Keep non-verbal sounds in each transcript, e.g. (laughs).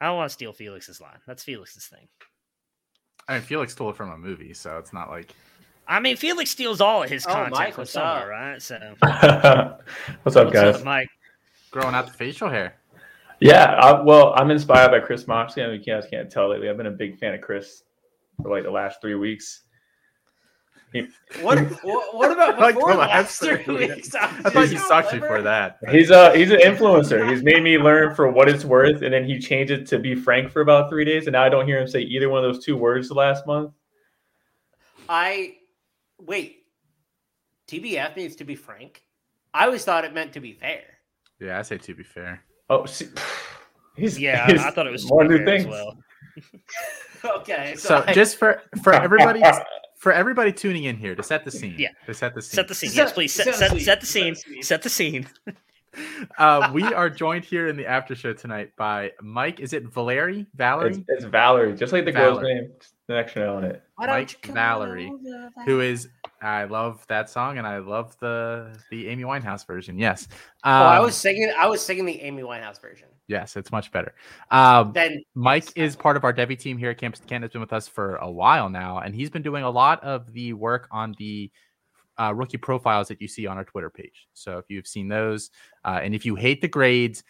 I don't want to steal Felix's line. That's Felix's thing. I mean, Felix stole it from a movie, so it's not like. I mean, Felix steals all of his Oh, content Mike, from what's somewhere, up? right? So, (laughs) What's up, what's guys? up, Mike? Growing out the facial hair. Yeah, I, well, I'm inspired by Chris Moxley. I mean, you guys can't tell lately. I've been a big fan of Chris for like the last three weeks. (laughs) What, what, what about (laughs) before the the last last three three weeks? I thought you sucked before that. He's a he's an influencer. He's made me learn for what it's worth, and then he changed it to be frank for about three days, and now I don't hear him say either one of those two words the last month. I wait. TBF means to be frank. I always thought it meant to be fair. Yeah, I say to be fair. Oh, see, (sighs) he's Yeah, he's I thought it was more new fair as things. well. (laughs) Okay, So I- just for for everybody for everybody tuning in here to set the scene. Yeah. To set the scene. Set the scene. Set- Yes, please. Set, set set, the set the scene. scene. Set the scene. Set the scene. uh, we are joined here in the after show tonight by Mike. Is it Valeri? Valerie? It's, it's Valerie, just like the girl's name. Just The extra L on it. Why don't Mike you come Valerie, who is I love that song and I love the the Amy Winehouse version. Yes. Oh, I Um, was singing. I was singing the Amy Winehouse version. yes, it's much better. Um, Then Mike is part of our Devy team here at Campus Canton. Has been with us for a while now, and he's been doing a lot of the work on the uh, rookie profiles that you see on our Twitter page. So if you've seen those, uh, and if you hate the grades,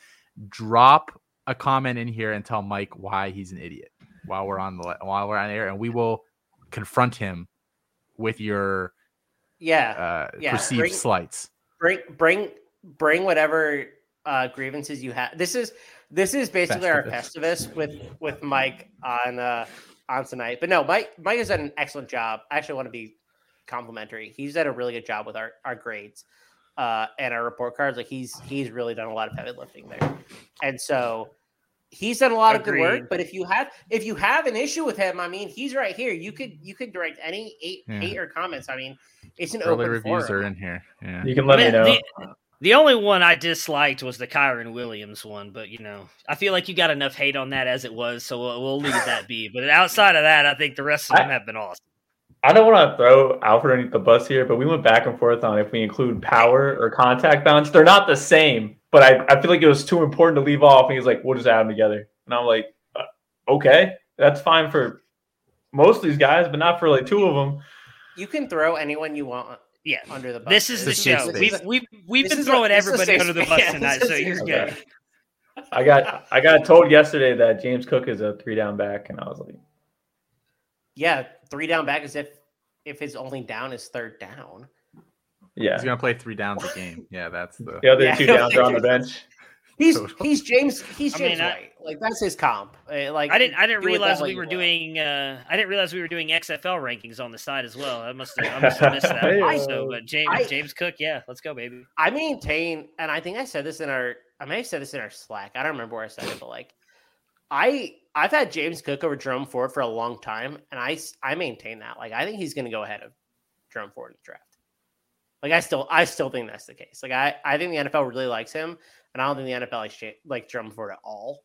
drop a comment in here and tell Mike why he's an idiot while we're on the while we're on air, and we will confront him with your yeah, uh, Yeah, perceived bring- slights. bring bring bring whatever uh, grievances you have. This is this is basically our Festivus with with Mike on uh, on tonight. But no, Mike Mike has done an excellent job. I actually want to be complimentary. He's done a really good job with our our grades uh, and our report cards. Like he's he's really done a lot of heavy lifting there, and so. He's done a lot of good work, but if you have if you have an issue with him, I mean, he's right here. You could you could direct any eight Yeah. hate or comments. I mean, it's an Early open reviews forum. are in here. Yeah. You can let me know. the- The only one I disliked was the Kyren Williams one, but you know, I feel like you got enough hate on that as it was, so we'll, we'll leave that be. But outside of that, I think the rest of them I- have been awesome. I don't want to throw Alfred underneath the bus here, but we went back and forth on if we include power or contact balance. They're not the same, but I, I feel like it was too important to leave off. And he's like, we'll just add them together. And I'm like, uh, okay, that's fine for most of these guys, but not for like two of them. You can throw anyone you want Yeah, under the bus. this is the This show. a- We've we've we've been throwing this a everybody under the bus (laughs) Yeah, tonight, so you're safe good. space. I got I got told yesterday that James Cook is a three down back, and I was like, yeah, three down back is if if his only down is third down. Yeah. He's gonna play three downs a game. Yeah, that's the The other Yeah. two (laughs) downs are on the (laughs) bench. He's Total. (laughs) he's James he's I mean, James I- White. Like that's his comp. Uh, Like I didn't I didn't do with that realize we were will. doing uh I didn't realize we were doing XFL rankings on the side as well. I must have I must have missed that. Hey, one. uh, so, but James I- James Cook, yeah, let's go, baby. I maintain, and I think I said this in our I may have said this in our Slack. I don't remember where I said it, but like I I've had James Cook over Jerome Ford for a long time, and I I maintain that. Like I think he's going to go ahead of Jerome Ford in the draft. Like I still I still think that's the case. Like I I think the NFL really likes him, and I don't think the NFL likes like Jerome Ford at all.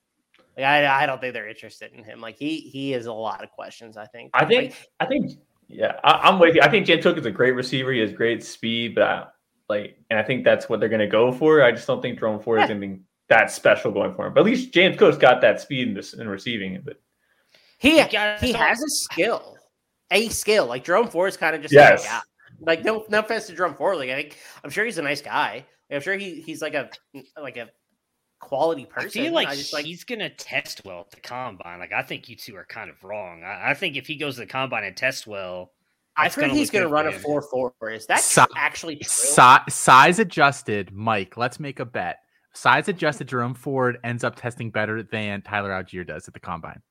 Like I I don't think they're interested in him. Like he he has a lot of questions. I think. I think Like, I think yeah, I, I'm with you. I think James Cook is a great receiver. He has great speed, but I, like, and I think that's what they're going to go for. I just don't think Jerome Ford is anything that special going for him. But at least James Cook's got that speed in, this, in receiving. it. But he You he has a skill, a skill. Like Jerome Ford is kind of just Yes. like a guy. Like no no offense to Jerome Ford. Like I think I'm sure he's a nice guy. I'm sure he he's like a like a quality person. I feel like, I just like he's gonna test well at the combine. Like I think you two are kind of wrong. I, I think if he goes to the combine and tests well, I've heard gonna he's going to run a four four. Is that Si- actually true? Si- size adjusted, Mike. Let's make a bet. Size adjusted, Jerome Ford ends up testing better than Tyler Allgeier does at the combine.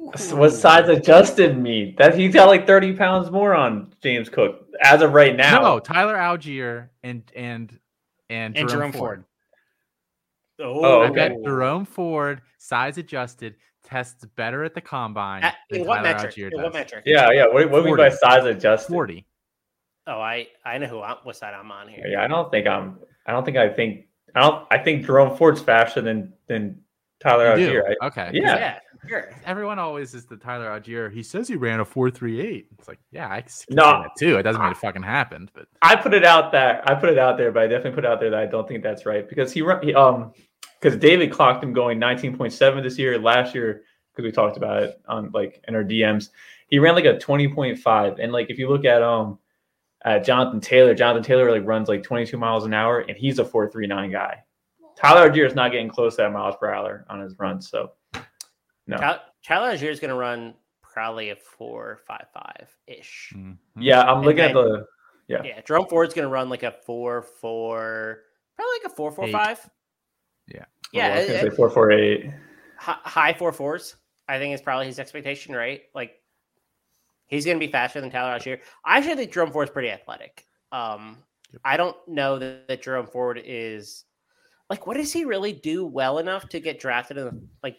What size adjusted mean? That he's got like 30 pounds more on James Cook as of right now. No, Tyler Allgeier and and and, and Jerome, Jerome Ford. Ford. Oh, I oh, okay. bet Jerome Ford, size adjusted, tests better at the combine At- than in what Tyler metric? Allgeier In does. what metric? Yeah, yeah. What, what do you mean by size adjusted? Forty. Oh, I I know who I'm, what side I'm on here. Yeah, I don't think I'm. I don't think I think. I don't. I think Jerome Ford's faster than than Tyler You? Allgeier. I, Okay. Yeah. yeah, sure. Everyone always is the Tyler Allgeier. He says he ran a four three eight. It's like, yeah, I can see No. that too. It doesn't mean it fucking happened, but I put it out that I put it out there, but I definitely put it out there that I don't think that's right because he run. He, um, because David clocked him going 19.7 this year. Last year, because we talked about it on like in our DMs, he ran like a 20.5. And like if you look at um at Jonathan Taylor, Jonathan Taylor like runs like 22 miles an hour, and he's a 4.39 guy. Tyler Allgeier is not getting close to that miles per hour on his runs, so no. Tyler, Tyler Allgeier is going to run probably a four five five ish. Mhm. Yeah, I'm And looking at the yeah. Yeah, Jerome Ford's going to run like a four four, probably like a four four Eight. five. Yeah. yeah, I was it- say it- four four eight. high four fours. I think is probably his expectation, right? Like he's going to be faster than Tyler Allgeier. I actually think Jerome Ford's pretty athletic. Um, Yep. I don't know that, that Jerome Ford is like what does he really do well enough to get drafted in like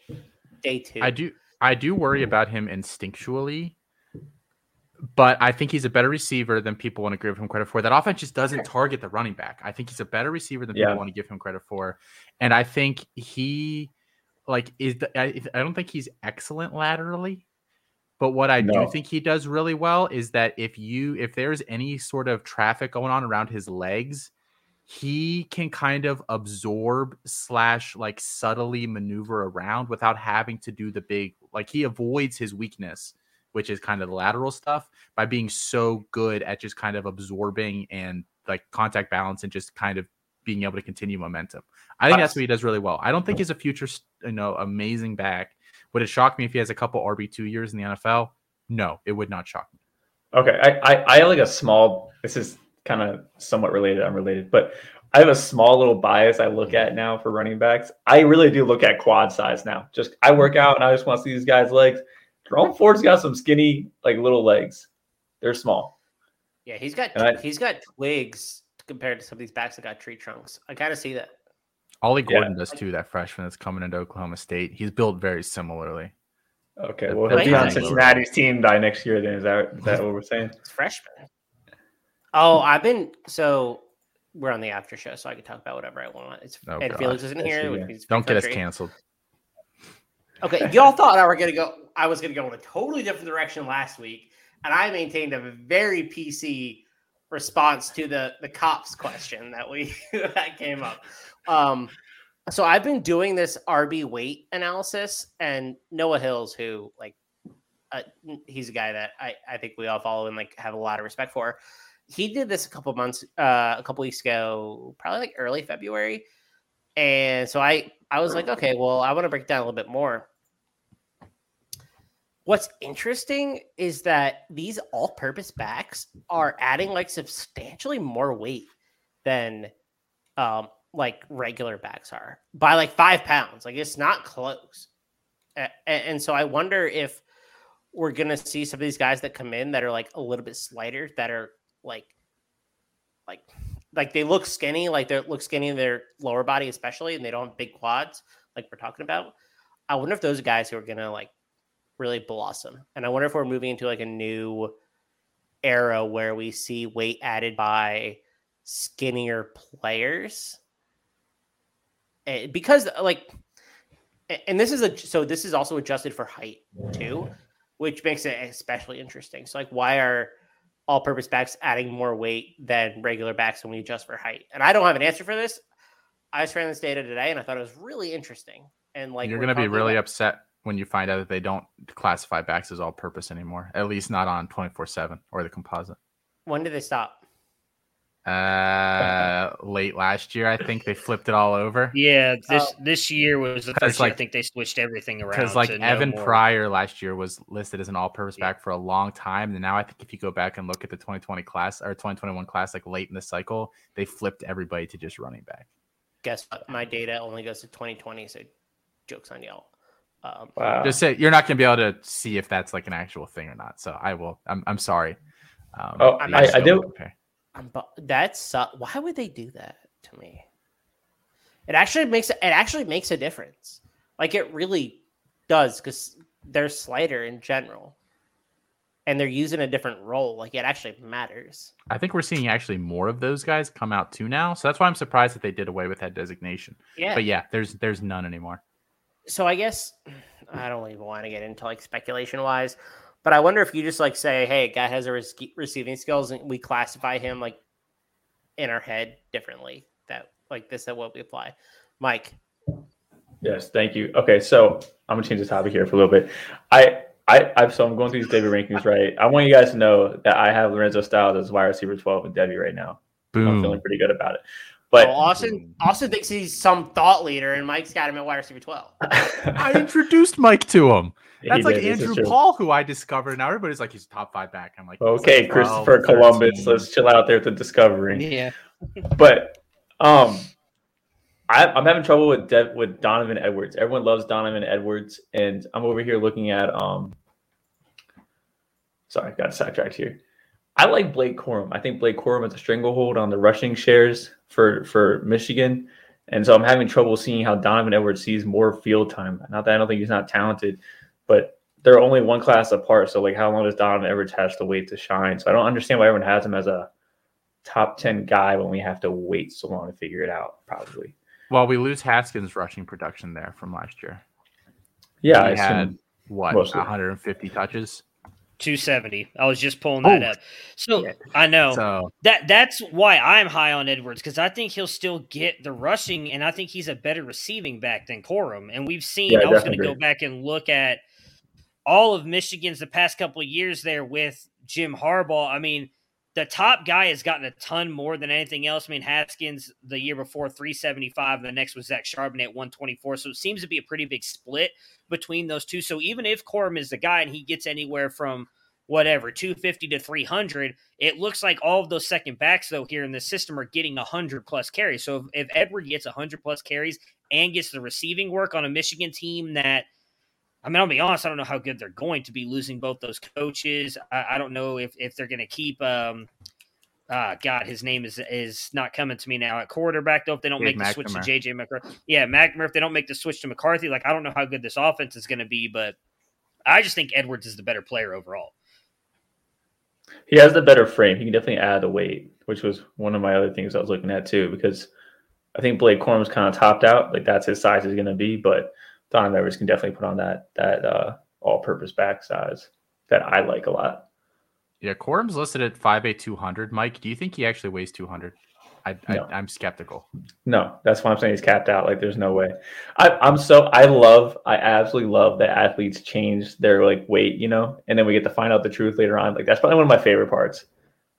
day two? I do I do worry about him instinctually, but I think he's a better receiver than people want to give him credit for. That offense just doesn't target the running back. I think he's a better receiver than people want to give him credit for, and I think he like is the, I, I don't think he's excellent laterally. But what I No. do think he does really well is that if you if there's any sort of traffic going on around his legs, he can kind of absorb slash like subtly maneuver around without having to do the big like he avoids his weakness which is kind of the lateral stuff by being so good at just kind of absorbing and like contact balance and just kind of being able to continue momentum. I think that's what he does really well. I don't think he's a future you know amazing back. Would it shock me if he has a couple rb2 years in the nfl no it would not shock me. Okay, I, I I like a small. This is kind of somewhat related, unrelated, but I have a small little bias I look at now for running backs. I really do look at quad size now. Just I work out and I just want to see these guys' legs. Jerome Ford's got some skinny, like little legs. They're small. yeah, he's got I- he's got twigs compared to some of these backs that got tree trunks. I kind of see that. ollie Yeah. gordon does too that freshman that's coming into oklahoma state he's built very similarly Okay, well he'll be on. Cincinnati's team by next year. Then is that is that what we're saying? It's freshman. Oh, I've been so we're on the after show, so I can talk about whatever I want. It's Oh, and God. Felix isn't here. you which means don't get us canceled Okay, (laughs) y'all thought I were gonna go. I was gonna go in a totally different direction last week, and I maintained a very PC response to the the cops question that we (laughs) that came up. Um, so I've been doing this RB weight analysis, and Noah Hills, who like, uh, he's a guy that I I think we all follow and like have a lot of respect for. He did this a couple months, uh, a couple weeks ago, probably like early February, and so I I was like, okay, well, I want to break down a little bit more. What's interesting is that these all-purpose backs are adding like substantially more weight than um like regular backs are by like five pounds. Like it's not close. A- a- and so I wonder if we're gonna see some of these guys that come in that are like a little bit slighter, that are like like like they look skinny, like they look skinny in their lower body, especially, and they don't have big quads, like we're talking about. I wonder if those are guys who are gonna like really blossom. And I wonder if we're moving into like a new era where we see weight added by skinnier players. Eh, because like and this is a so this is also adjusted for height too, which makes it especially interesting. So like why are all purpose backs adding more weight than regular backs when we adjust for height? And I don't have an answer for this. I just ran this data today and I thought it was really interesting. And like you're going to be really about- upset when you find out that they don't classify backs as all purpose anymore at least not on 24-7 or the composite when did they stop? Uh (laughs) late last year i think they flipped it all over Yeah, this Oh. this year was the first year I think they switched everything around. because like to no evan more- pryor last year was listed as an all-purpose Yeah. back for a long time and now i think if you go back and look at the 2020 class or 2021 class like late in the cycle they flipped everybody to just running back Guess what? My data only goes to 2020, so jokes on y'all. Um, Wow. just say you're not going to be able to see if that's like an actual thing or not so i will i'm, I'm sorry um, Oh, you I- just I don't do- compare. I'm bu- that's uh, why would they do that to me? It actually makes it actually makes a difference. Like it really does because they're slighter in general, and they're using a different role. Like it actually matters. I think we're seeing actually more of those guys come out too now. So that's why I'm surprised that they did away with that designation. Yeah. But yeah, there's there's none anymore. so I guess I don't even want to get into like speculation wise, but I wonder if you just like say, "Hey, a guy has a res- receiving skills," and we classify him like in our head differently. That like this is what we apply. Mike, Yes, thank you. Okay, so I'm gonna change the topic here for a little bit. I I I've so I'm going through these Devy rankings, right? I want you guys to know that I have Lorenzo Styles as wide receiver 12 and Devy right now. I'm feeling pretty good about it. But Well, Austin Austin thinks he's some thought leader, and Mike's got him at wide receiver twelve. (laughs) I introduced Mike to him. He That's like did, this is Andrew true. Paul, who I discovered. Now everybody's like, he's top five back. I'm like, Okay, like 12, Christopher Columbus, 13. let's chill out there with the discovery. Yeah. But um, I, I'm having trouble with De- with Donovan Edwards. Everyone loves Donovan Edwards, and I'm over here looking at um. Sorry, got sidetracked here. I like Blake Corum. I think Blake Corum is a stranglehold on the rushing shares for for Michigan, and so I'm having trouble seeing how Donovan Edwards sees more field time. Not that I don't think he's not talented, but they're only one class apart. So like, how long does Donovan Edwards has to wait to shine? So I don't understand why everyone has him as a top 10 guy when we have to wait so long to figure it out, probably. Well, we lose Haskins' rushing production there from last year. Yeah, I he had what mostly. 150 touches. 270. I was just pulling that Oh. up. So I know So that that's why I'm high on Edwards because I think he'll still get the rushing, and I think he's a better receiving back than Corum. And we've seen. Yeah, I I was going to go back and look at all of Michigan's the past couple of years there with Jim Harbaugh. I mean, the top guy has gotten a ton more than anything else. I mean, Haskins the year before 375, and the next was Zach Charbonnet at 124. So it seems to be a pretty big split between those two. So even if Corum is the guy and he gets anywhere from whatever 250 to 300, it looks like all of those second backs though here in the system are getting 100 plus carries. So if, if Edward gets 100 plus carries and gets the receiving work on a Michigan team that I mean, I'll be honest. I don't know how good they're going to be losing both those coaches. I, I don't know if, if they're going to keep. Um, uh, God, his name is is not coming to me now at quarterback. Though, if they don't Dave make the switch to JJ McCarthy, yeah, McNamara. If they don't make the switch to McCarthy, like I don't know how good this offense is going to be, but I just think Edwards is the better player overall. He has the better frame. He can definitely add the weight, which was one of my other things I was looking at too, because I think Blake Corum's kind of topped out. Like that's his size is going to be, but Donovan Edwards can definitely put on that that uh, all-purpose back size that I like a lot. yeah, Corum's listed at 5'8", 200. Mike, do you think he actually weighs 200? I, No. I I'm skeptical. No, that's why I'm saying he's capped out. Like, there's no way. I, I'm so I love, I absolutely love that athletes change their like weight, you know, and then we get to find out the truth later on. Like, that's probably one of my favorite parts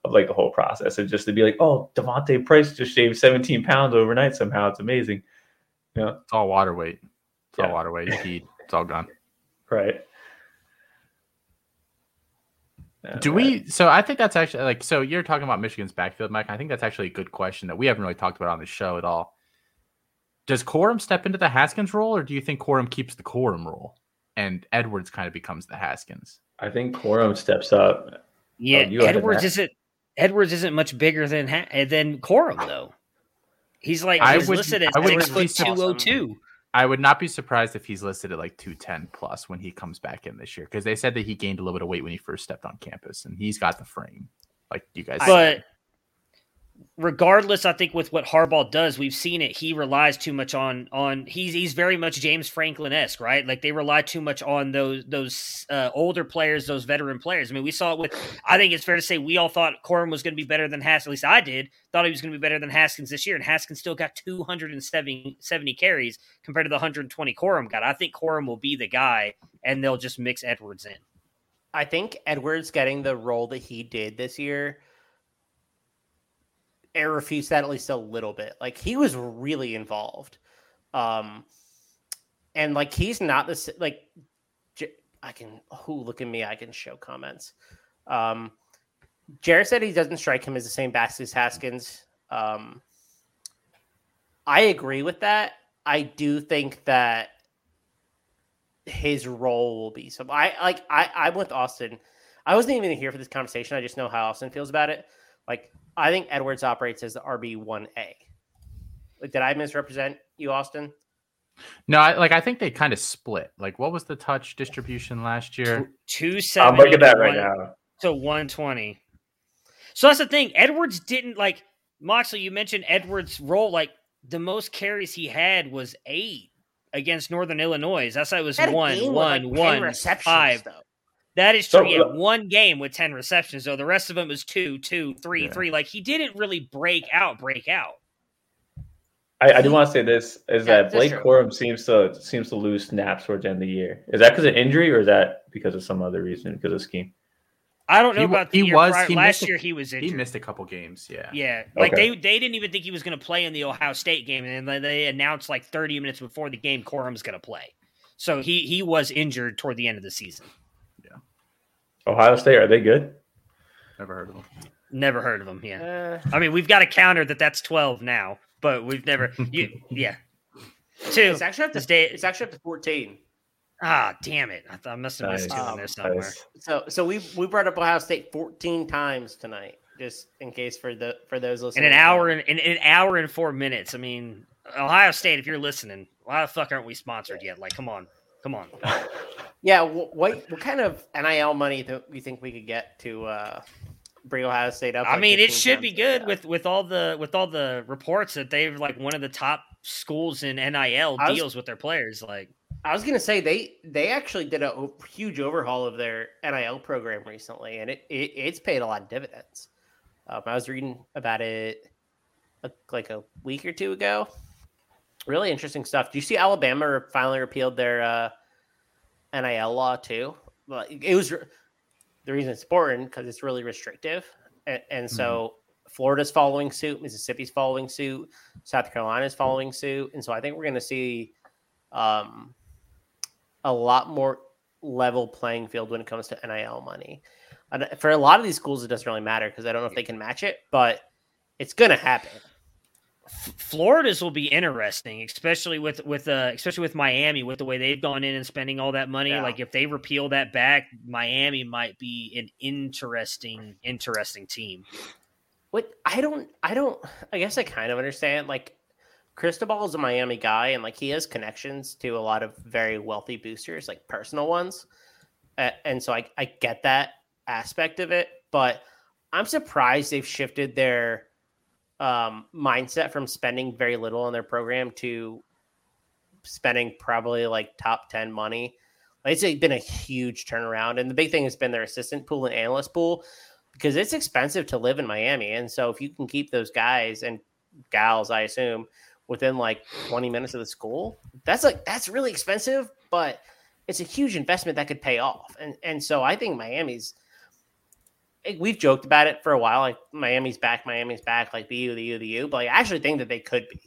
of like the whole process. Is just to be like, oh, Devontae Price just shaved 17 pounds overnight somehow. It's amazing. You know, It's all water weight. It's Yeah. all water weight. (laughs) Heat. It's all gone. right? Do we? So I think that's actually like. So you're talking about Michigan's backfield, Mike. I think that's actually a good question that we haven't really talked about on the show at all. Does Corum step into the Haskins role, or do you think Corum keeps the Corum role, and Edwards kind of becomes the Haskins? I think Corum steps up. Yeah, oh, you added Edwards that. isn't Edwards isn't much bigger than ha- than Corum though. He's like I he's would- listed at six foot two oh two. I would not be surprised if he's listed at like 210 plus when he comes back in this year because they said that he gained a little bit of weight when he first stepped on campus and he's got the frame. Like you guys But said. Regardless, I think with what Harbaugh does, we've seen it. He relies too much on on he's he's very much James Franklin esque, right? Like they rely too much on those those uh, older players, those veteran players. I mean, we saw it with. I think it's fair to say we all thought Corum was going to be better than Haskins. At least I did. Thought he was going to be better than Haskins this year, and Haskins still got 270 70 carries compared to the 120 Corum got. I think Corum will be the guy, and they'll just mix Edwards in. I think Edwards getting the role that he did this year, it refutes that at least a little bit. Like he was really involved, um, and like he's not the like. I can. Who look at me? I can show comments. Um, Jared said he doesn't strike him as the same back as Haskins. Um, I agree with that. I do think that his role will be. So I like I I'm with Austin. I wasn't even here for this conversation. I just know how Austin feels about it. Like I think Edwards operates as the RB one A. Like did I misrepresent you, Austin? no, I, like I think they kind of split. Like what was the touch distribution last year? Two I'm looking at that right now. to 120. So that's the thing. Edwards didn't like Moxley. You mentioned Edwards' role. Like the most carries he had was eight against Northern Illinois. That's how it was Had a one, one, like, one, five. though. That is So, true. Yeah, uh, one game with ten receptions. though. the rest of them was two, two, three, Yeah. three. Like he didn't really break out, break out. I, I do want to say this is Yeah, that Blake true. Corum seems to seems to lose snaps towards the end of the year. Is that because of injury or is that because of some other reason? Because of scheme? I don't know He about the he year was- prior. he Last missed a- year he was injured. He missed a couple games. Yeah. Yeah, like Okay. they they didn't even think he was going to play in the Ohio State game, and then they announced like 30 minutes before the game Corum's going to play. So he he was injured toward the end of the season. Ohio State are they good? Never heard of them. Never heard of them. Yeah, Uh, I mean we've got a counter that that's 12 now, but we've never. You, (laughs) yeah, two. it's actually up to day- it's actually up to fourteen. Ah, damn it! I, thought I must have missed Nice. two in there somewhere. Nice. So so we we brought up Ohio State fourteen times tonight, just in case for the for those listening. In listening. an hour home. and in an hour and four minutes. I mean, Ohio State, if you're listening, why the fuck aren't we sponsored yet? Like, come on, come on. (laughs) Yeah, what what kind of NIL money do you think we could get to uh, bring Ohio State up? I like mean, it should be good with with all the with all the reports that they've like one of the top schools in NIL was- deals with their players. Like, I was gonna say they they actually did a huge overhaul of their NIL program recently, and it, it it's paid a lot of dividends. Um, I was reading about it like a week or two ago. Really interesting stuff. Do you see Alabama finally repealed their uh, NIL law too? Well, it was re- the reason it's important because it's really restrictive, and, and so Florida's following suit, Mississippi's following suit, South Carolina's following suit, and so I think we're going to see um, a lot more level playing field when it comes to NIL money. And for a lot of these schools, it doesn't really matter because I don't know if they can match it, but it's going to happen. F- Florida's will be interesting, especially with with uh, especially with Miami, with the way they've gone in and spending all that money. Yeah. Like, if they repeal that back, Miami might be an interesting interesting team. What I don't, I don't, I guess I kind of understand. Like, Cristobal is a Miami guy, and like he has connections to a lot of very wealthy boosters, like personal ones, uh, and so I I get that aspect of it. But I'm surprised they've shifted their um, mindset from spending very little on their program to spending probably like top ten money. It's been a huge turnaround, and the big thing has been their assistant pool and analyst pool because it's expensive to live in Miami. And so if you can keep those guys and gals, I assume, within like 20 minutes of the school, that's like that's really expensive, but it's a huge investment that could pay off. And and so I think Miami's we've joked about it for a while, like Miami's back, Miami's back, like the U, the U, the U. But like, I actually think that they could be,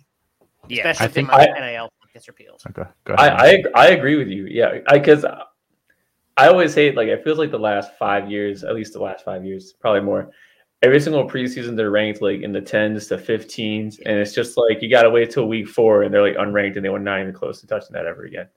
Yeah, especially I if think the I- NIL gets repealed. Okay. Go I, ahead. I I agree with you. Yeah, because I, I always hate like it feels like the last five years, at least the last five years, probably more. Every single preseason they're ranked like in the tens to fifteens, and it's just like you got to wait till week four, and they're like unranked, and they were not even close to touching that ever again.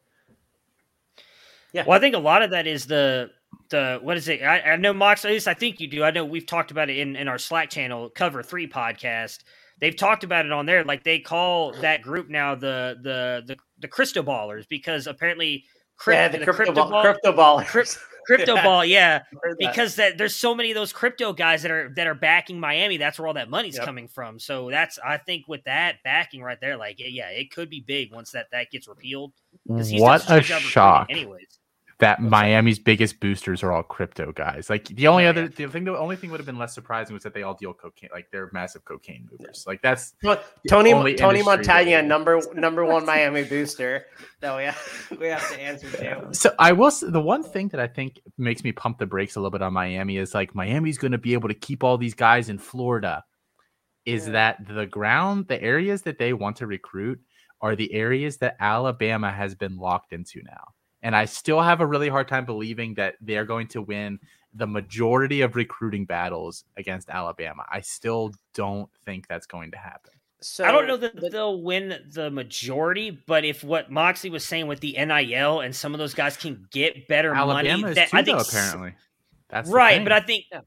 Yeah. Well, I think a lot of that is the the what is it? I, I know Mox. At least I think you do. I know we've talked about it in in our Slack channel, Cover Three podcast. They've talked about it on there. Like they call that group now the the the the Crystal Ballers because apparently, crypt, yeah, the, crypto, ball, ball, crypto ballers. Crypt- crypto (laughs) Yeah. ball, yeah. Heard that. Because that there's so many of those crypto guys that are that are backing Miami. That's where all that money's Yep. coming from. So that's I think with that backing right there, like yeah, it could be big once that that gets repealed. What a good job shock Anyways. That Miami's biggest boosters are all crypto guys. Like the only other the thing, the only thing would have been less surprising was that they all deal cocaine. Like they're massive cocaine movers. Like that's Well, Tony Tony Montana, number (laughs) number one Miami booster that we have, (laughs) we have to answer to. So I will. The one thing that I think makes me pump the brakes a little bit on Miami is like Miami's going to be able to keep all these guys in Florida. Is Yeah. that the ground, the areas that they want to recruit are the areas that Alabama has been locked into now, and I still have a really hard time believing that they are going to win the majority of recruiting battles against Alabama. I still don't think that's going to happen. So I don't know that the- they'll win the majority, but if what Moxley was saying with the NIL and some of those guys can get better Alabama money, is that too, I think though, apparently. That's right. But I think Yeah.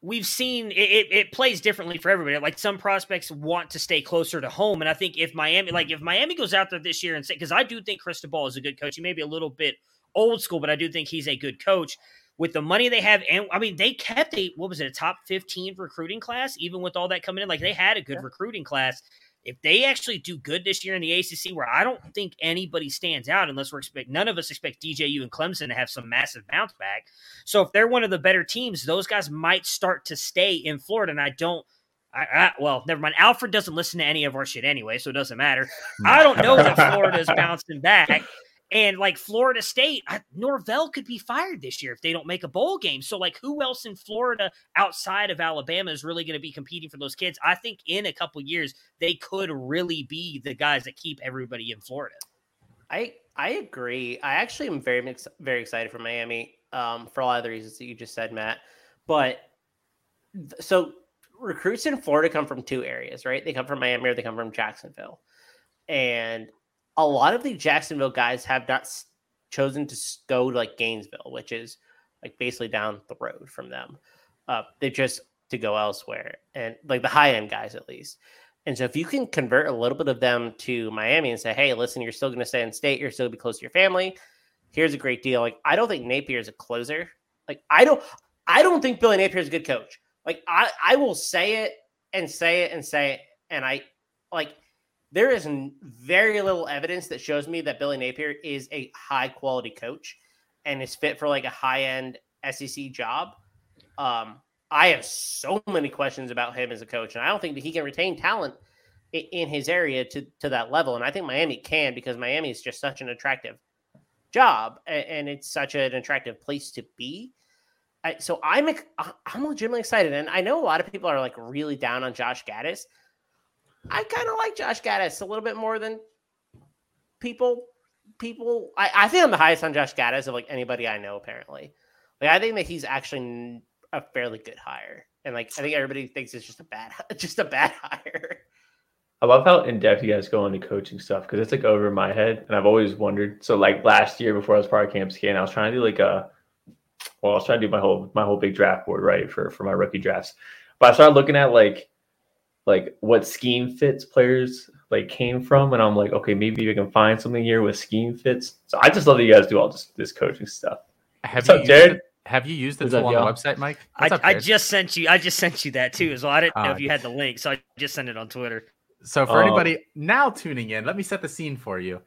We've seen it, it, it plays differently for everybody. Like some prospects want to stay closer to home, and I think if Miami, like if Miami goes out there this year and say, because I do think Cristobal is a good coach. He may be a little bit old school, but I do think he's a good coach. With the money they have, and I mean, they kept a what was it, a top fifteen recruiting class, even with all that coming in. Like they had a good Yeah. recruiting class. If they actually do good this year in the ACC, where I don't think anybody stands out unless we're expect none of us expect DJU and Clemson to have some massive bounce back. So if they're one of the better teams, those guys might start to stay in Florida. And I don't I, I, well, never mind. Alfred doesn't listen to any of our shit anyway, so it doesn't matter. I don't know that Florida's bouncing back. And like Florida State, Norvell could be fired this year if they don't make a bowl game. So, like, who else in Florida outside of Alabama is really going to be competing for those kids? I think in a couple years, they could really be the guys that keep everybody in Florida. I I agree. I actually am very very excited for Miami um, for a lot of the reasons that you just said, Matt. But so recruits in Florida come from two areas, right? They come from Miami or they come from Jacksonville, and a lot of the Jacksonville guys have not chosen to go to like Gainesville, which is like basically down the road from them. Uh, they just to go elsewhere, and like the high end guys at least. And so if you can convert a little bit of them to Miami and say, hey, listen, you're still going to stay in state, you're still going to be close to your family. Here's a great deal. Like I don't think Napier is a closer. Like I don't, I don't think Billy Napier is a good coach. Like I, I will say it and say it and say it, and I like there is very little evidence that shows me that Billy Napier is a high quality coach and is fit for like a high end SEC job. Um, I have so many questions about him as a coach, and I don't think that he can retain talent in his area to to that level. And I think Miami can because Miami is just such an attractive job and it's such an attractive place to be. So I'm I'm legitimately excited, and I know a lot of people are like really down on Josh Gattis. I kind of like Josh Gattis a little bit more than people. People, I, I think I'm the highest on Josh Gattis of like anybody I know. Apparently, like I think that he's actually a fairly good hire, and like I think everybody thinks it's just a bad, (laughs) just a bad hire. I love how in depth you guys go into coaching stuff because it's like over my head, and I've always wondered. So like last year before I was part of Campus Can, I was trying to do like a, well, I was trying to do my whole my whole big draft board right for for my rookie drafts, but I started looking at like like what scheme fits players like came from, and I'm like, okay, maybe we can find something here with scheme fits. So I just love that you guys do all this this coaching stuff. Have What's you up, Jared? Have you used the tool on the website, Mike? I, up, I, just sent you. I just sent you that too, as well. I didn't uh, know if you had the link, so I just sent it on Twitter. So for um, anybody now tuning in, let me set the scene for you.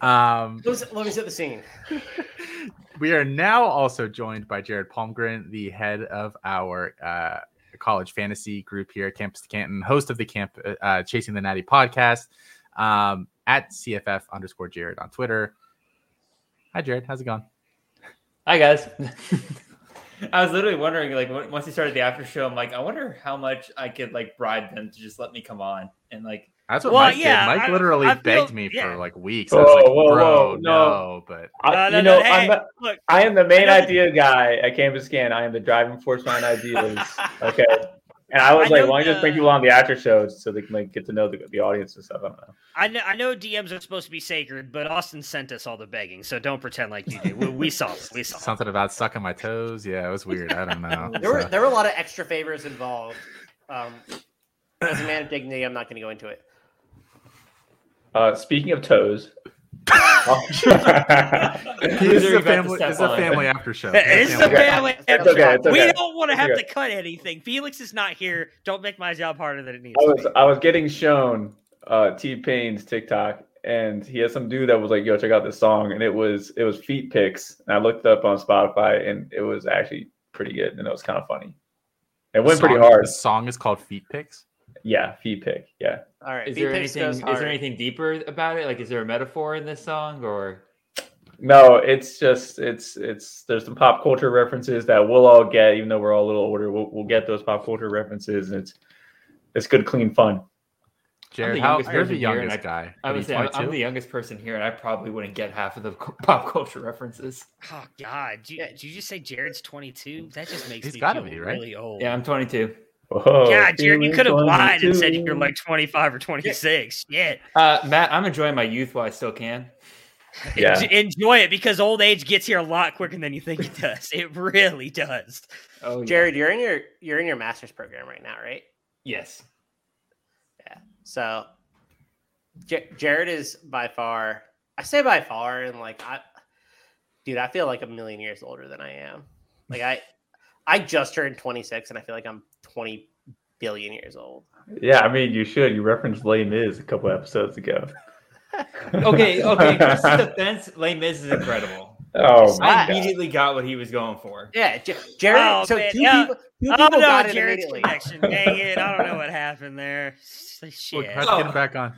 Um, (laughs) let me set the scene. (laughs) we are now also joined by Jared Palmgren, the head of our uh, college fantasy group here at Campus to Canton, host of the Camp uh, Chasing the Natty podcast um, at CFF underscore Jared on Twitter. Hi, Jared. How's it going? Hi guys. (laughs) I was literally wondering, like, once he started the after show, I'm like, I wonder how much I could like bribe them to just let me come on and like. That's what well, Mike yeah, did. Mike I, literally I feel, begged me yeah. for like weeks. Whoa, I was like, whoa, whoa, no. no, but I, you know, hey, the, look, I am the main idea guy at Campus Can. I am the driving force behind (laughs) ideas. okay, and I was I like, why don't you just bring people on the after shows so they can like get to know the, the audience and stuff? I don't know. I know I know DMs are supposed to be sacred, but Austin sent us all the begging, so don't pretend like you do. We, we saw it. We saw something about sucking my toes. Yeah, it was weird. I don't know. there were there were a lot of extra favors involved. Um, as a man of dignity, I'm not going to go into it. Uh, speaking of toes, this is a family. It's a family after show. It's a family after show. Okay, we don't want to have okay. to cut anything. Felix is not here. Don't make my job harder than it needs. I was I was getting shown uh, T Pain's TikTok, and he had some dude that was like, "Yo, check out this song," and it was it was feet picks, And I looked up on Spotify, and it was actually pretty good, and it was kind of funny. It went song, pretty hard. The song is called Feet Picks. Yeah, feet pick. Yeah. All right. Is there anything? Is there anything deeper about it? Like, is there a metaphor in this song, or? No, it's just it's it's there's some pop culture references that we'll all get, even though we're all a little older. We'll, we'll get those pop culture references, and it's it's good, clean fun. Jared, how, you're the youngest I, guy. I would say I'm, I'm, the youngest person here, and I probably wouldn't get half of the (laughs) pop culture references. Oh God, did you, did you just say Jared's 22? That just makes He's me feel be, right? really old. Yeah, I'm 22. Whoa, God, Jared, you could have lied and said you're like 25 or 26. Yeah. Uh, Matt, I'm enjoying my youth while I still can. (laughs) Yeah. Enjoy it because old age gets here a lot quicker than you think it does. It really does. Oh, yeah. Jared, you're in your you're in your master's program right now, right? Yes. Yeah. So, J- Jared is by far. I say by far, and like I, dude, I feel like a million years older than I am. Like I, I just turned 26, and I feel like I'm 20 billion years old. Yeah, I mean, you should. You referenced Les Mis a couple episodes ago. (laughs) Okay, okay. (laughs) Chris's defense, Les Mis is incredible. Oh my I god. immediately got what he was going for. Yeah, J- Jared. Oh, so man, two yeah. people, two Oh people no, got it Jared's immediately. connection. Dang it! I don't know what happened there. Look, Shit. try to get him back on.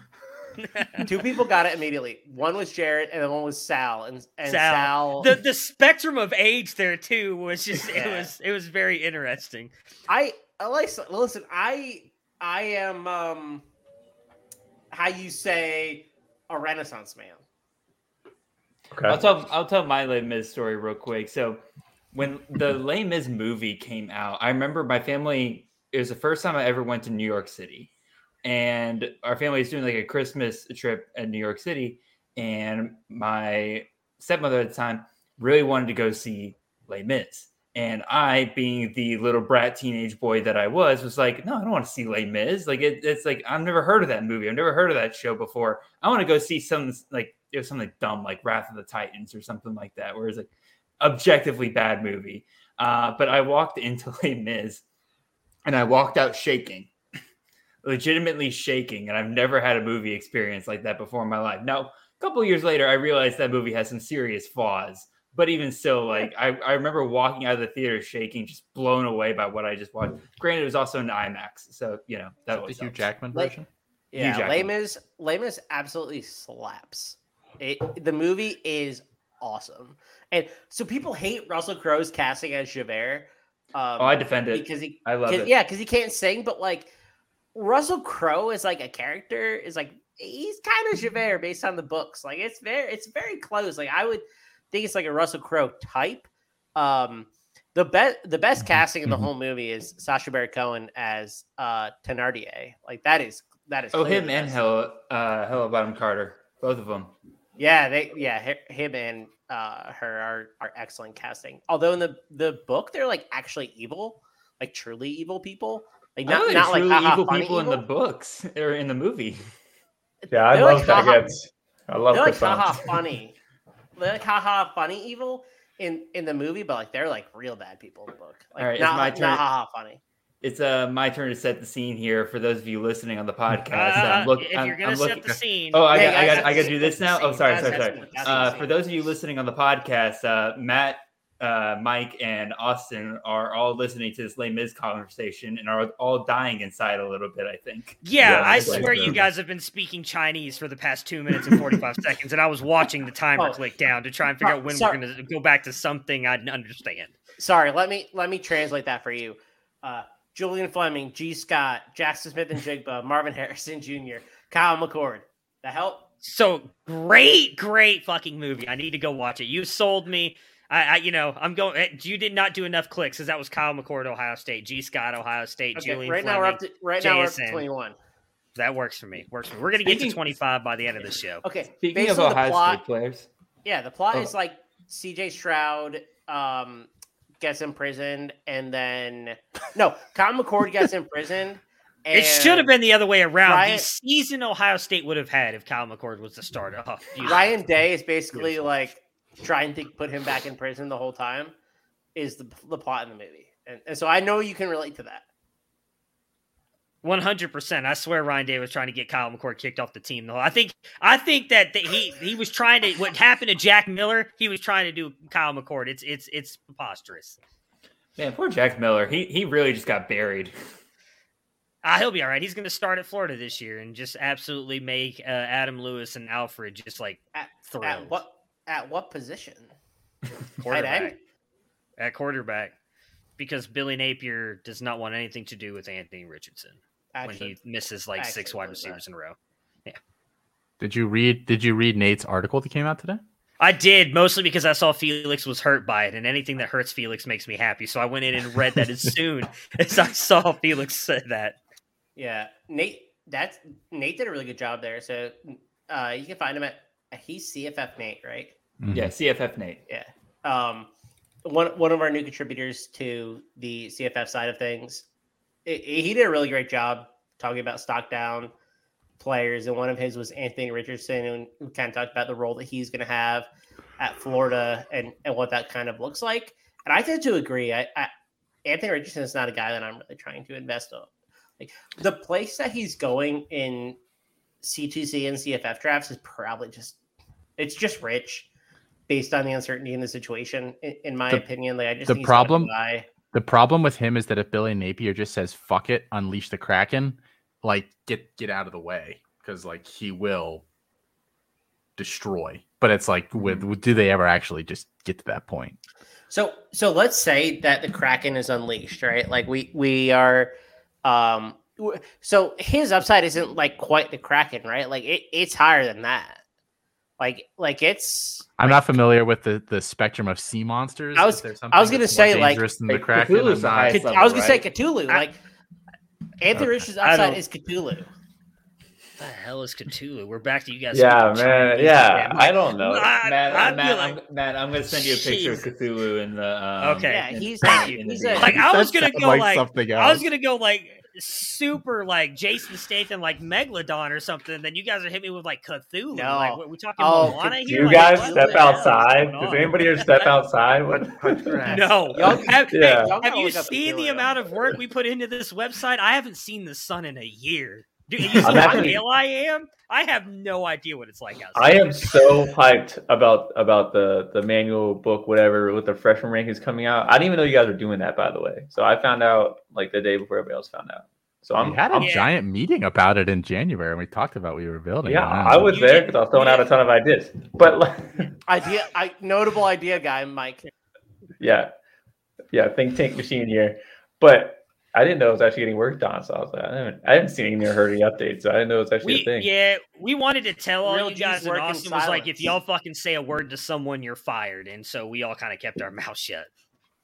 (laughs) Two people got it immediately. One was Jared, and then one was Sal. And, and Sal. Sal, the the spectrum of age there too was just it was it was very interesting. I, I. Listen, I, I am. um How you say a Renaissance man? Okay. I'll tell I'll tell my Les Mis story real quick. So when the (laughs) Les Mis movie came out, I remember my family. It was the first time I ever went to New York City, and our family was doing like a Christmas trip at New York City, and my stepmother at the time really wanted to go see Les Mis. And I, being the little brat teenage boy that I was, was like, no, I don't want to see Les Mis. Like it, it's like I've never heard of that movie. I've never heard of that show before. I want to go see some like it was something dumb like Wrath of the Titans or something like that, where it's like objectively bad movie. Uh, but I walked into (laughs) Les Mis and I walked out shaking, (clears throat) legitimately shaking, and I've never had a movie experience like that before in my life. Now, a couple years later, I realized that movie has some serious flaws. But even still, like I, I remember walking out of the theater shaking, just blown away by what I just watched. Granted, it was also in IMAX, so you know that The was Hugh Jackman Like- version. Yeah, Jackman. Les Mis, Les Mis absolutely slaps. It, the movie is awesome, and so people hate Russell Crowe's casting as Javert. Um, Oh, I defend it. because he, I love 'cause- it. yeah, because he can't sing, but like Russell Crowe is like a character is like he's kind of Javert based on the books. Like it's very, it's very close. Like I would think it's like a Russell Crowe type. Um, the best, the best Mhm, casting in the mhm. whole movie is Sacha Baron Cohen as uh Thenardier. Like that is that is Oh, him and best. Hella, uh, Hella Bottom Carter, both of them. Yeah, they yeah, hi- him and uh her are are excellent casting. Although in the the book they're like actually evil, like truly evil people. Like I not they're not like truly haha, evil funny people in the evil. books or in the movie. Yeah, I They're love like, that. haha. Gets, I love They're like Chris haha funny. Like haha funny evil in in the movie, but like they're like real bad people in the book. Like All right, it's my turn. not haha funny. It's uh my turn to set the scene here for those of you listening on the podcast. Uh, I'm look- if I'm- you're gonna I'm set looking- the scene, Oh, I Yeah, got, I got, I got to do this now. Oh, sorry, sorry, sorry. the- that's the Uh, for those of you listening on the podcast, uh, Matt, uh, Mike, and Austin are all listening to this Les Mis conversation and are all dying inside a little bit. I think. yeah, Yeah, I swear you guys have been speaking Chinese for the past two minutes and forty five (laughs) seconds, and I was watching the timer Oh. click down to try and figure Oh, out when sorry. we're gonna go back to something I understand. Sorry, let me let me translate that for you. Uh, Julian Fleming, Gee Scott, Jaxon Smith-Njigba, (laughs) Marvin Harrison Jr., Kyle McCord. The help? So great, great fucking movie. I need to go watch it. You sold me. I, I you know, I'm going. eh, You did not do enough clicks because that was Kyle McCord, Ohio State, Gee Scott, Ohio State, Okay, Julian. right now we're up to right now we're up to twenty one. That works for me. Works for me. We're gonna get to 25 by the end of the show. Okay, Speaking based of on the Ohio plot, State players, yeah, the plot Oh. is like C.J. Stroud um, gets imprisoned, and then no, Kyle McCord gets imprisoned. And (laughs) It should have been the other way around. Ryan- the season Ohio State would have had if Kyle McCord was the starter. Oh. Ryan Day is basically like trying to put him back in prison the whole time. Is the the plot in the movie, and, and so I know you can relate to that. One hundred percent. I swear, Ryan Day was trying to get Kyle McCord kicked off the team. Though I think, I think that that he he was trying to. What happened to Jack Miller? He was trying to do Kyle McCord. It's it's it's preposterous. man, poor Jack Miller. He he really just got buried. Uh, he'll be all right. He's going to start at Florida this year and just absolutely make uh, Adam Lewis and Alfred just like At, thrilled. at what at what position? (laughs) Quarterback. At quarterback, because Billy Napier does not want anything to do with Anthony Richardson when he misses like six wide was that. receivers in a row. Yeah. Did you read? Did you read Nate's article that came out today? I did mostly because I saw Felix was hurt by it, and anything that hurts Felix makes me happy. So I went in and read that as (laughs) soon as I saw Felix said that. yeah, Nate. That's Nate did a really good job there. So uh, you can find him at he's CFF Nate, right? Mhm. Yeah, CFF Nate. Yeah. Um, one one of our new contributors to the CFF side of things. I- I- he did a really great job talking about stock down players, and one of his was Anthony Richardson, and we kind of talked about the role that he's going to have at Florida and and what that kind of looks like. And I tend to agree. I, I Anthony Richardson is not a guy that I'm really trying to invest on. Like the place that he's going in C2C and CFF drafts is probably just it's just rich based on the uncertainty in the situation. In, in my The- opinion, like I just the problem- The problem with him is that if Billy Napier just says "fuck it," unleash the Kraken, like get get out of the way because like he will destroy. But it's like, with, with do they ever actually just get to that point? So so let's say that the Kraken is unleashed, right? Like we we are um so his upside isn't like quite the Kraken, right? Like it, it's higher than that. Like like it's I'm not familiar with the the spectrum of sea monsters. I was- I was gonna say, like- than the Kraken. Cthulhu's I'm not- highest I was gonna level, say Cthulhu. I- Like Anthony Okay. Rich's I upside is Cthulhu. the hell is Cthulhu? We're back to you guys. Yeah, man. Yeah, again. I don't know. I- Matt, I'd be Matt, like- I'm, Matt, I'm gonna send you a picture of Cthulhu in the. Um, Okay. Yeah, he's Thank a, you. he's a Like, I was gonna go like- something else. I was gonna go like super like Jason Statham, like Megalodon or something. Then you guys are hitting me with like Cthulhu. No. Like, what, we talking Oh, Moana Cthulhu. Do here? you Like, guys what step the outside? going Does anybody here step outside? What? (laughs) what No. Y'all- have, Yeah. hey, Y'all have you seen the Cthulhu. amount of work we put into this website? I haven't seen the sun in a year. Dude, you see how actually- pale I am? I have no idea what it's like outside. I am so hyped about about the the manual book, whatever, with the freshman rankings coming out. I didn't even know you guys were doing that, by the way. So I found out like the day before everybody else found out. So I'm, we had a I'm Yeah. giant meeting about it in January, and we talked about what we were building. yeah, don't I was You there because I was throwing you out a ton of ideas. But like, (laughs) idea I notable idea guy, Mike. yeah, yeah, think tank machine here. But I didn't know it was actually getting worked on. So I was like, I haven't, I haven't seen any or heard any updates. So I didn't know it was actually a We, thing. yeah, we wanted to tell all Real you guys, and work in Austin was like, if y'all fucking say a word to someone, you're fired. And so we all kind of kept our mouth shut.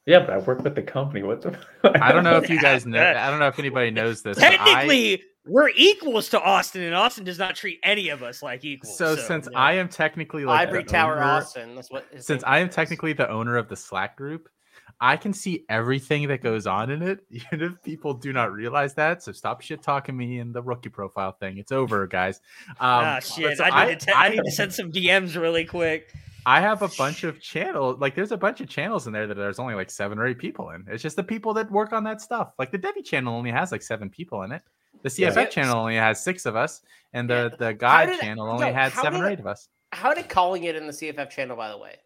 Yeah, but I work with the company. What the? (laughs) I don't know if you guys (laughs) know. I don't know if anybody knows this. but I- Technically, we're equals to Austin, and Austin does not treat any of us like equals. so, So, since yeah. I am technically like Ivory Tower owner- Austin. That's what since I am is. technically the owner of the Slack group, I can see everything that goes on in it, (laughs) even if people do not realize that. So stop shit talking me in the rookie profile thing. It's over, guys. Um, ah, shit, so I need, to te- I need to send some DMs really quick. I have a bunch of channels. Like, there's a bunch of channels in there that there's only like seven or eight people in. It's just the people that work on that stuff. Like the Devy channel only has like seven people in it. The Yeah. CFF channel only has six of us, and the the guide did- channel only yo, had how seven or eight of us. How did calling it in the CFF channel, by the way?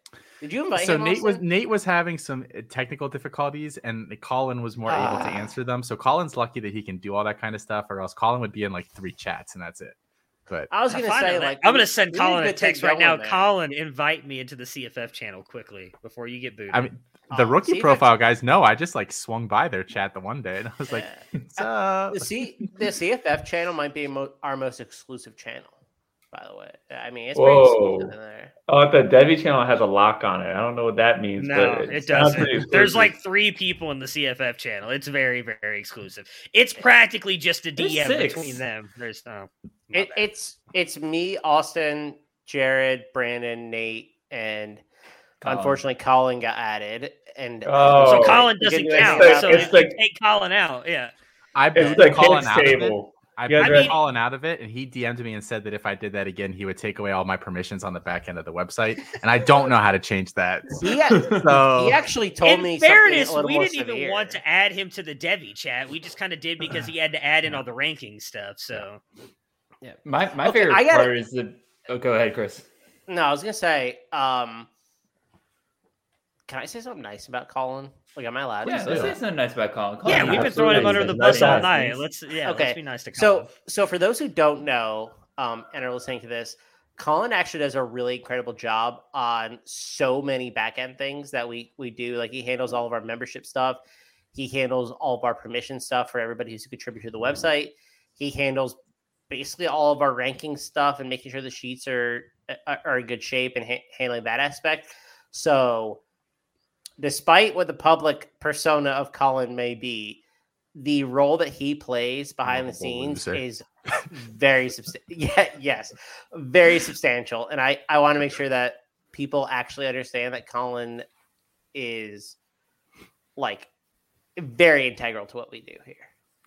Did you invite so him? Nate was Nate was having some uh, technical difficulties, and Colin was more able to Ah. answer them. So Colin's lucky that he can do all that kind of stuff, or else Colin would be in like three chats, and that's it. But I was gonna Find say like I'm we- gonna send Colin to a text right now. going there. Colin, invite me into the CFF channel quickly before you get booted. I mean, the Um, rookie CFF profile guys know I just like swung by their chat the one day, and I was like, Yeah. "What's up?" the C the CFF channel might be mo- our most exclusive channel. By the way, I mean it's pretty Whoa. exclusive in there. Oh, the Devy channel has a lock on it. I don't know what that means. no, but it doesn't. There's like three people in the CFF channel. It's very, very exclusive. It's practically just a DM between them. There's no. my It, it's it's me, Austin, Jared, Brandon, Nate, and Colin. unfortunately Colin got added. And Oh. so Colin doesn't can do anything count. about so that. It's you like- take Colin out, yeah. I it's bet like Colin kids out of it. table. I You guys put ready? Out of it, and he DM'd me and said that if I did that again, he would take away all my permissions on the back end of the website, and I don't know how to change that. he, So he actually told In me fairness, something a we more didn't even want to add him to the Devy chat. We just kind of did because he had to add in all the ranking stuff. So yeah, My my Okay, favorite gotta- part is the. Oh, go ahead, Chris. No, I was gonna say, um, can I say something nice about Colin? Like, am I allowed Yeah, to say let's that? say something nice about Colin. Colin yeah, we've been throwing him under the nice bus all guy. night. Let's yeah, Okay, let's be nice to So, Colin. so for those who don't know um, and are listening to this, Colin actually does a really incredible job on so many back end things that we we do. Like he handles all of our membership stuff. He handles all of our permission stuff for everybody who's a contributor to the website. He handles basically all of our ranking stuff and making sure the sheets are are, are in good shape and ha- handling that aspect. So, despite what the public persona of Colin may be, the role that he plays behind the scenes is very substantial. (laughs) Yeah, yes, very substantial. And I I want to make sure that people actually understand that Colin is like very integral to what we do here.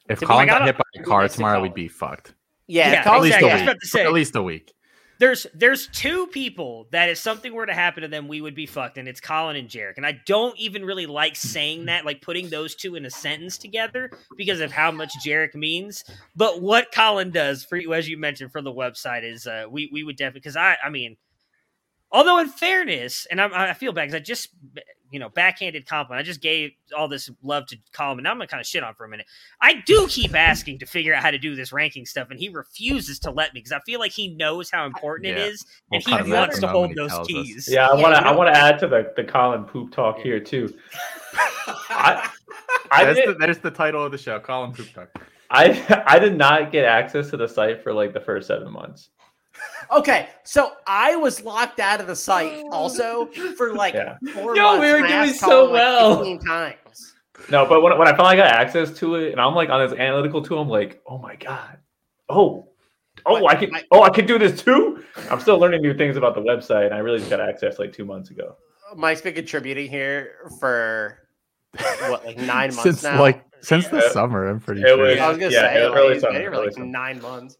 if To Colin I got hit by a car Next to tomorrow, we'd be fucked. Yeah, Yeah, if at least exactly. a I was week. about to say. At least a week. There's there's two people that if something were to happen to them, we would be fucked, and it's Colin and Jarek. And I don't even really like saying that, like putting those two in a sentence together because of how much Jarek means. But what Colin does for you, as you mentioned, for the website is uh, we we would definitely because I I mean, although in fairness, and I, I feel bad because I just you know backhanded compliment. I just gave all this love to Colin, and now I'm gonna kind of shit on for a minute. I do keep (laughs) asking to figure out how to do this ranking stuff, and he refuses to let me because I feel like he knows how important it Yeah. is, We'll and cut he wants to hold those tells us. keys. Yeah, I want to. you I want to add to the the Colin poop talk here too. (laughs) I I That's did, the, that is the title of the show. Colin Poop Talk. I I did not get access to the site for like the first seven months. Okay, so I was locked out of the site oh. also for like Yeah. four Yo, months. we were doing so Colin, like, well. times. No, but when, when I finally got access to it, and I'm like on this analytical tool, I'm like, oh my god, oh, oh, But I can, my- oh, I can do this too. I'm still learning new things about the website, and I really just got access like two months ago. Mike's been contributing here for what, like nine (laughs) months since now. like since the summer, I'm pretty It sure. was- I was gonna yeah, say it like, really he's summer, here like summer. nine months.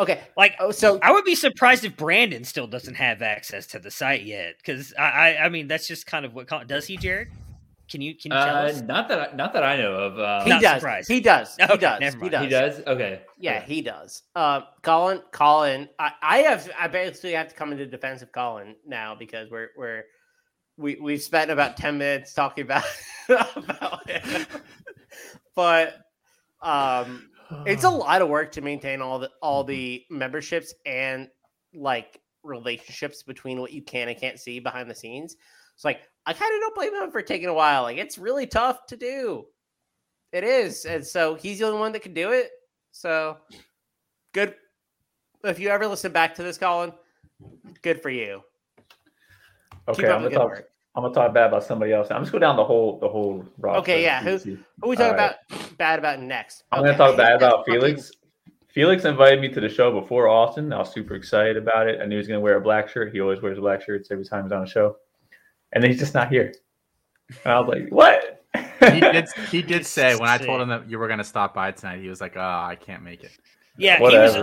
Okay, Like oh, so I would be surprised if Brandon still doesn't have access to the site yet, because I, I, I mean, that's just kind of what Colin does. He, Jared, can you can you tell Uh, us? not that I, not that I know of. Um, he Not does. He does. He Okay, does. never He does. he does. Okay. Yeah, Okay. he does. Uh, Colin, Colin, I, I have, I basically have to come into defense of Colin now because we're, we're, we, we've spent about 10 minutes talking about, (laughs) about it, but, um, it's a (sighs) lot of work to maintain all the, all mm-hmm. the memberships and like relationships between what you can and can't see behind the scenes. It's like, I kind of don't blame him for taking a while. Like, it's really tough to do. It is. And so he's the only one that can do it. So good. If you ever listen back to this, Colin, good for you. Okay, I'm gonna talk. Work. I'm gonna talk bad about somebody else. I'm just go down the whole the whole roster. Okay, yeah, who- See. Who we talking All right. about bad about next? I'm Okay, gonna talk bad hate that about (laughs) fucking- Felix. Felix invited me to the show before Austin. I was super excited about it. I knew he was gonna wear a black shirt. He always wears black shirts every time he's on a show, and then he's just not here. And I was like, "What?" he (laughs) did. He did say when I told him that you were going to stop by tonight, he was like, "Oh, I can't make it." Yeah, he was.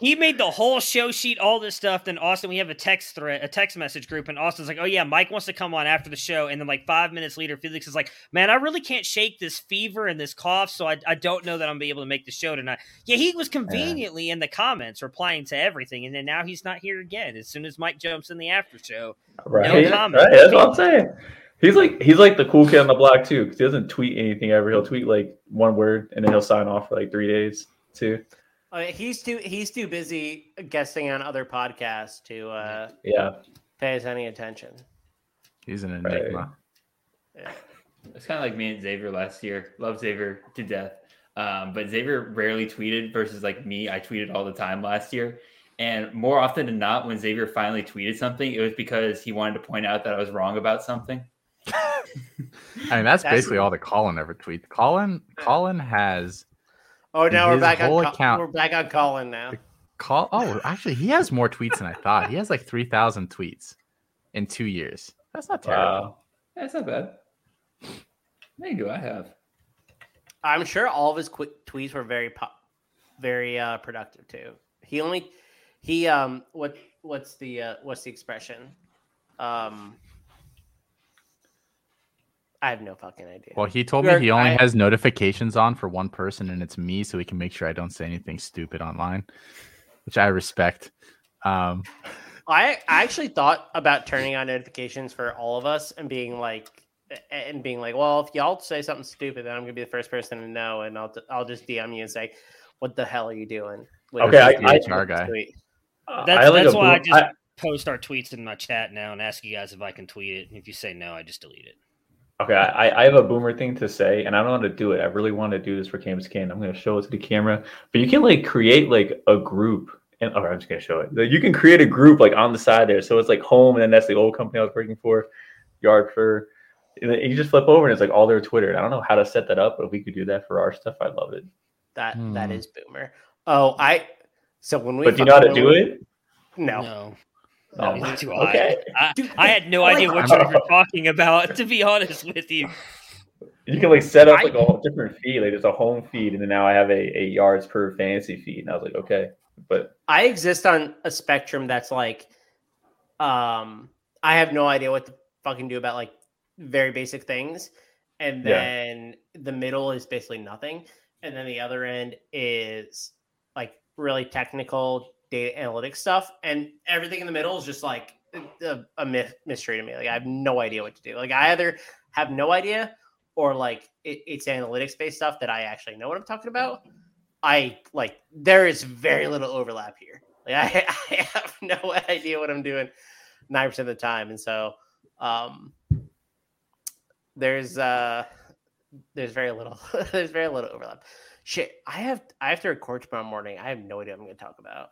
He made the whole show sheet, all this stuff. Then Austin, we have a text thread, a text message group, and Austin's like, "Oh yeah, Mike wants to come on after the show." And then like five minutes later, Felix is like, "Man, I really can't shake this fever and this cough, so I, I don't know that I'm gonna be able to make the show tonight." Yeah, he was conveniently in the comments replying to everything, and then now he's not here again. As soon as Mike jumps in the after show, Right. No comment. right. That's what I'm saying. He's like he's like the cool kid on the block too, because he doesn't tweet anything ever. He'll tweet like one word and then he'll sign off for like three days too. Uh, he's too he's too busy guesting on other podcasts to uh, Yeah. pay us any attention. He's an Right. enigma. Yeah. It's kind of like me and Xavier last year. Love Xavier to death. Um, but Xavier rarely tweeted versus like me. I tweeted all the time last year. And more often than not, when Xavier finally tweeted something, it was because he wanted to point out that I was wrong about something. (laughs) I mean, that's, That's- basically all that Colin ever tweets. Colin, Colin has Oh, now we're back on whole account- we're back on Colin now. call. Oh, actually, he has more tweets than I thought. He has like three thousand tweets in two years. That's not terrible. Wow. That's not bad. How many do I have? I'm sure all of his quick tweets were very po- very uh, productive too. He only he um what what's the uh, what's the expression? Um I have no fucking idea. Well, he told We are- me he only I- has notifications on for one person, and it's me, so he can make sure I don't say anything stupid online, which I respect. Um, I I actually thought about turning on notifications for all of us and being like and being like, well, if y'all say something stupid, then I'm gonna be the first person to know, and I'll I'll just DM you and say, what the hell are you doing? with Okay, this I- I- HR guy. tweet?" That's- I like that's a why I just- I- post our tweets in my chat now and ask you guys if I can tweet it. And if you say no, I just delete it. Okay, I, I have a boomer thing to say, and I don't want to do it. I really want to do this for Campus Can. I'm going to show it to the camera, but you can like create like a group, and oh, I'm just going to show it. Like, you can create a group like on the side there, so it's like home, and then that's the old company I was working for, Yard for. And then you just flip over, and it's like all their Twitter. And I don't know how to set that up, but if we could do that for our stuff, I'd love it. That that Hmm. is boomer. Oh, I. So when we. But do you know how to do we- it? No. No, Oh, no, too high. okay. I, I had no idea what you were talking about. To be honest with you, You can like set up like a whole different feed. Like there's a home feed, and then now I have a, a yards per fantasy feed. And I was like, okay, But I exist on a spectrum that's like, um, I have no idea what to fucking do about like very basic things, and Yeah. then the middle is basically nothing, and then the other end is like really technical data analytics stuff, and everything in the middle is just like a, a myth, mystery to me. Like I have no idea what to do. Like I either have no idea or like it, it's analytics based stuff that I actually know what I'm talking about. I like there is very little overlap here. Like I, (laughs) I have no idea what I'm doing nine percent of the time, and so um, there's uh there's very little (laughs) there's very little overlap. Shit, I have I have to record tomorrow morning. I have no idea what I'm going to talk about.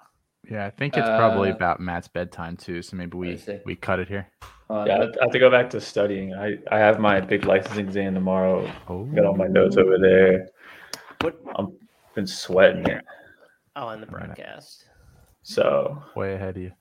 Yeah, I think it's probably Uh, about Matt's bedtime too. So maybe we we cut it here. Uh, yeah, I have to go back to studying. I, I have my big licensing exam tomorrow. Oh, Got all my notes over there. What? I'm been sweating it. Oh, in the broadcast. So way ahead of you.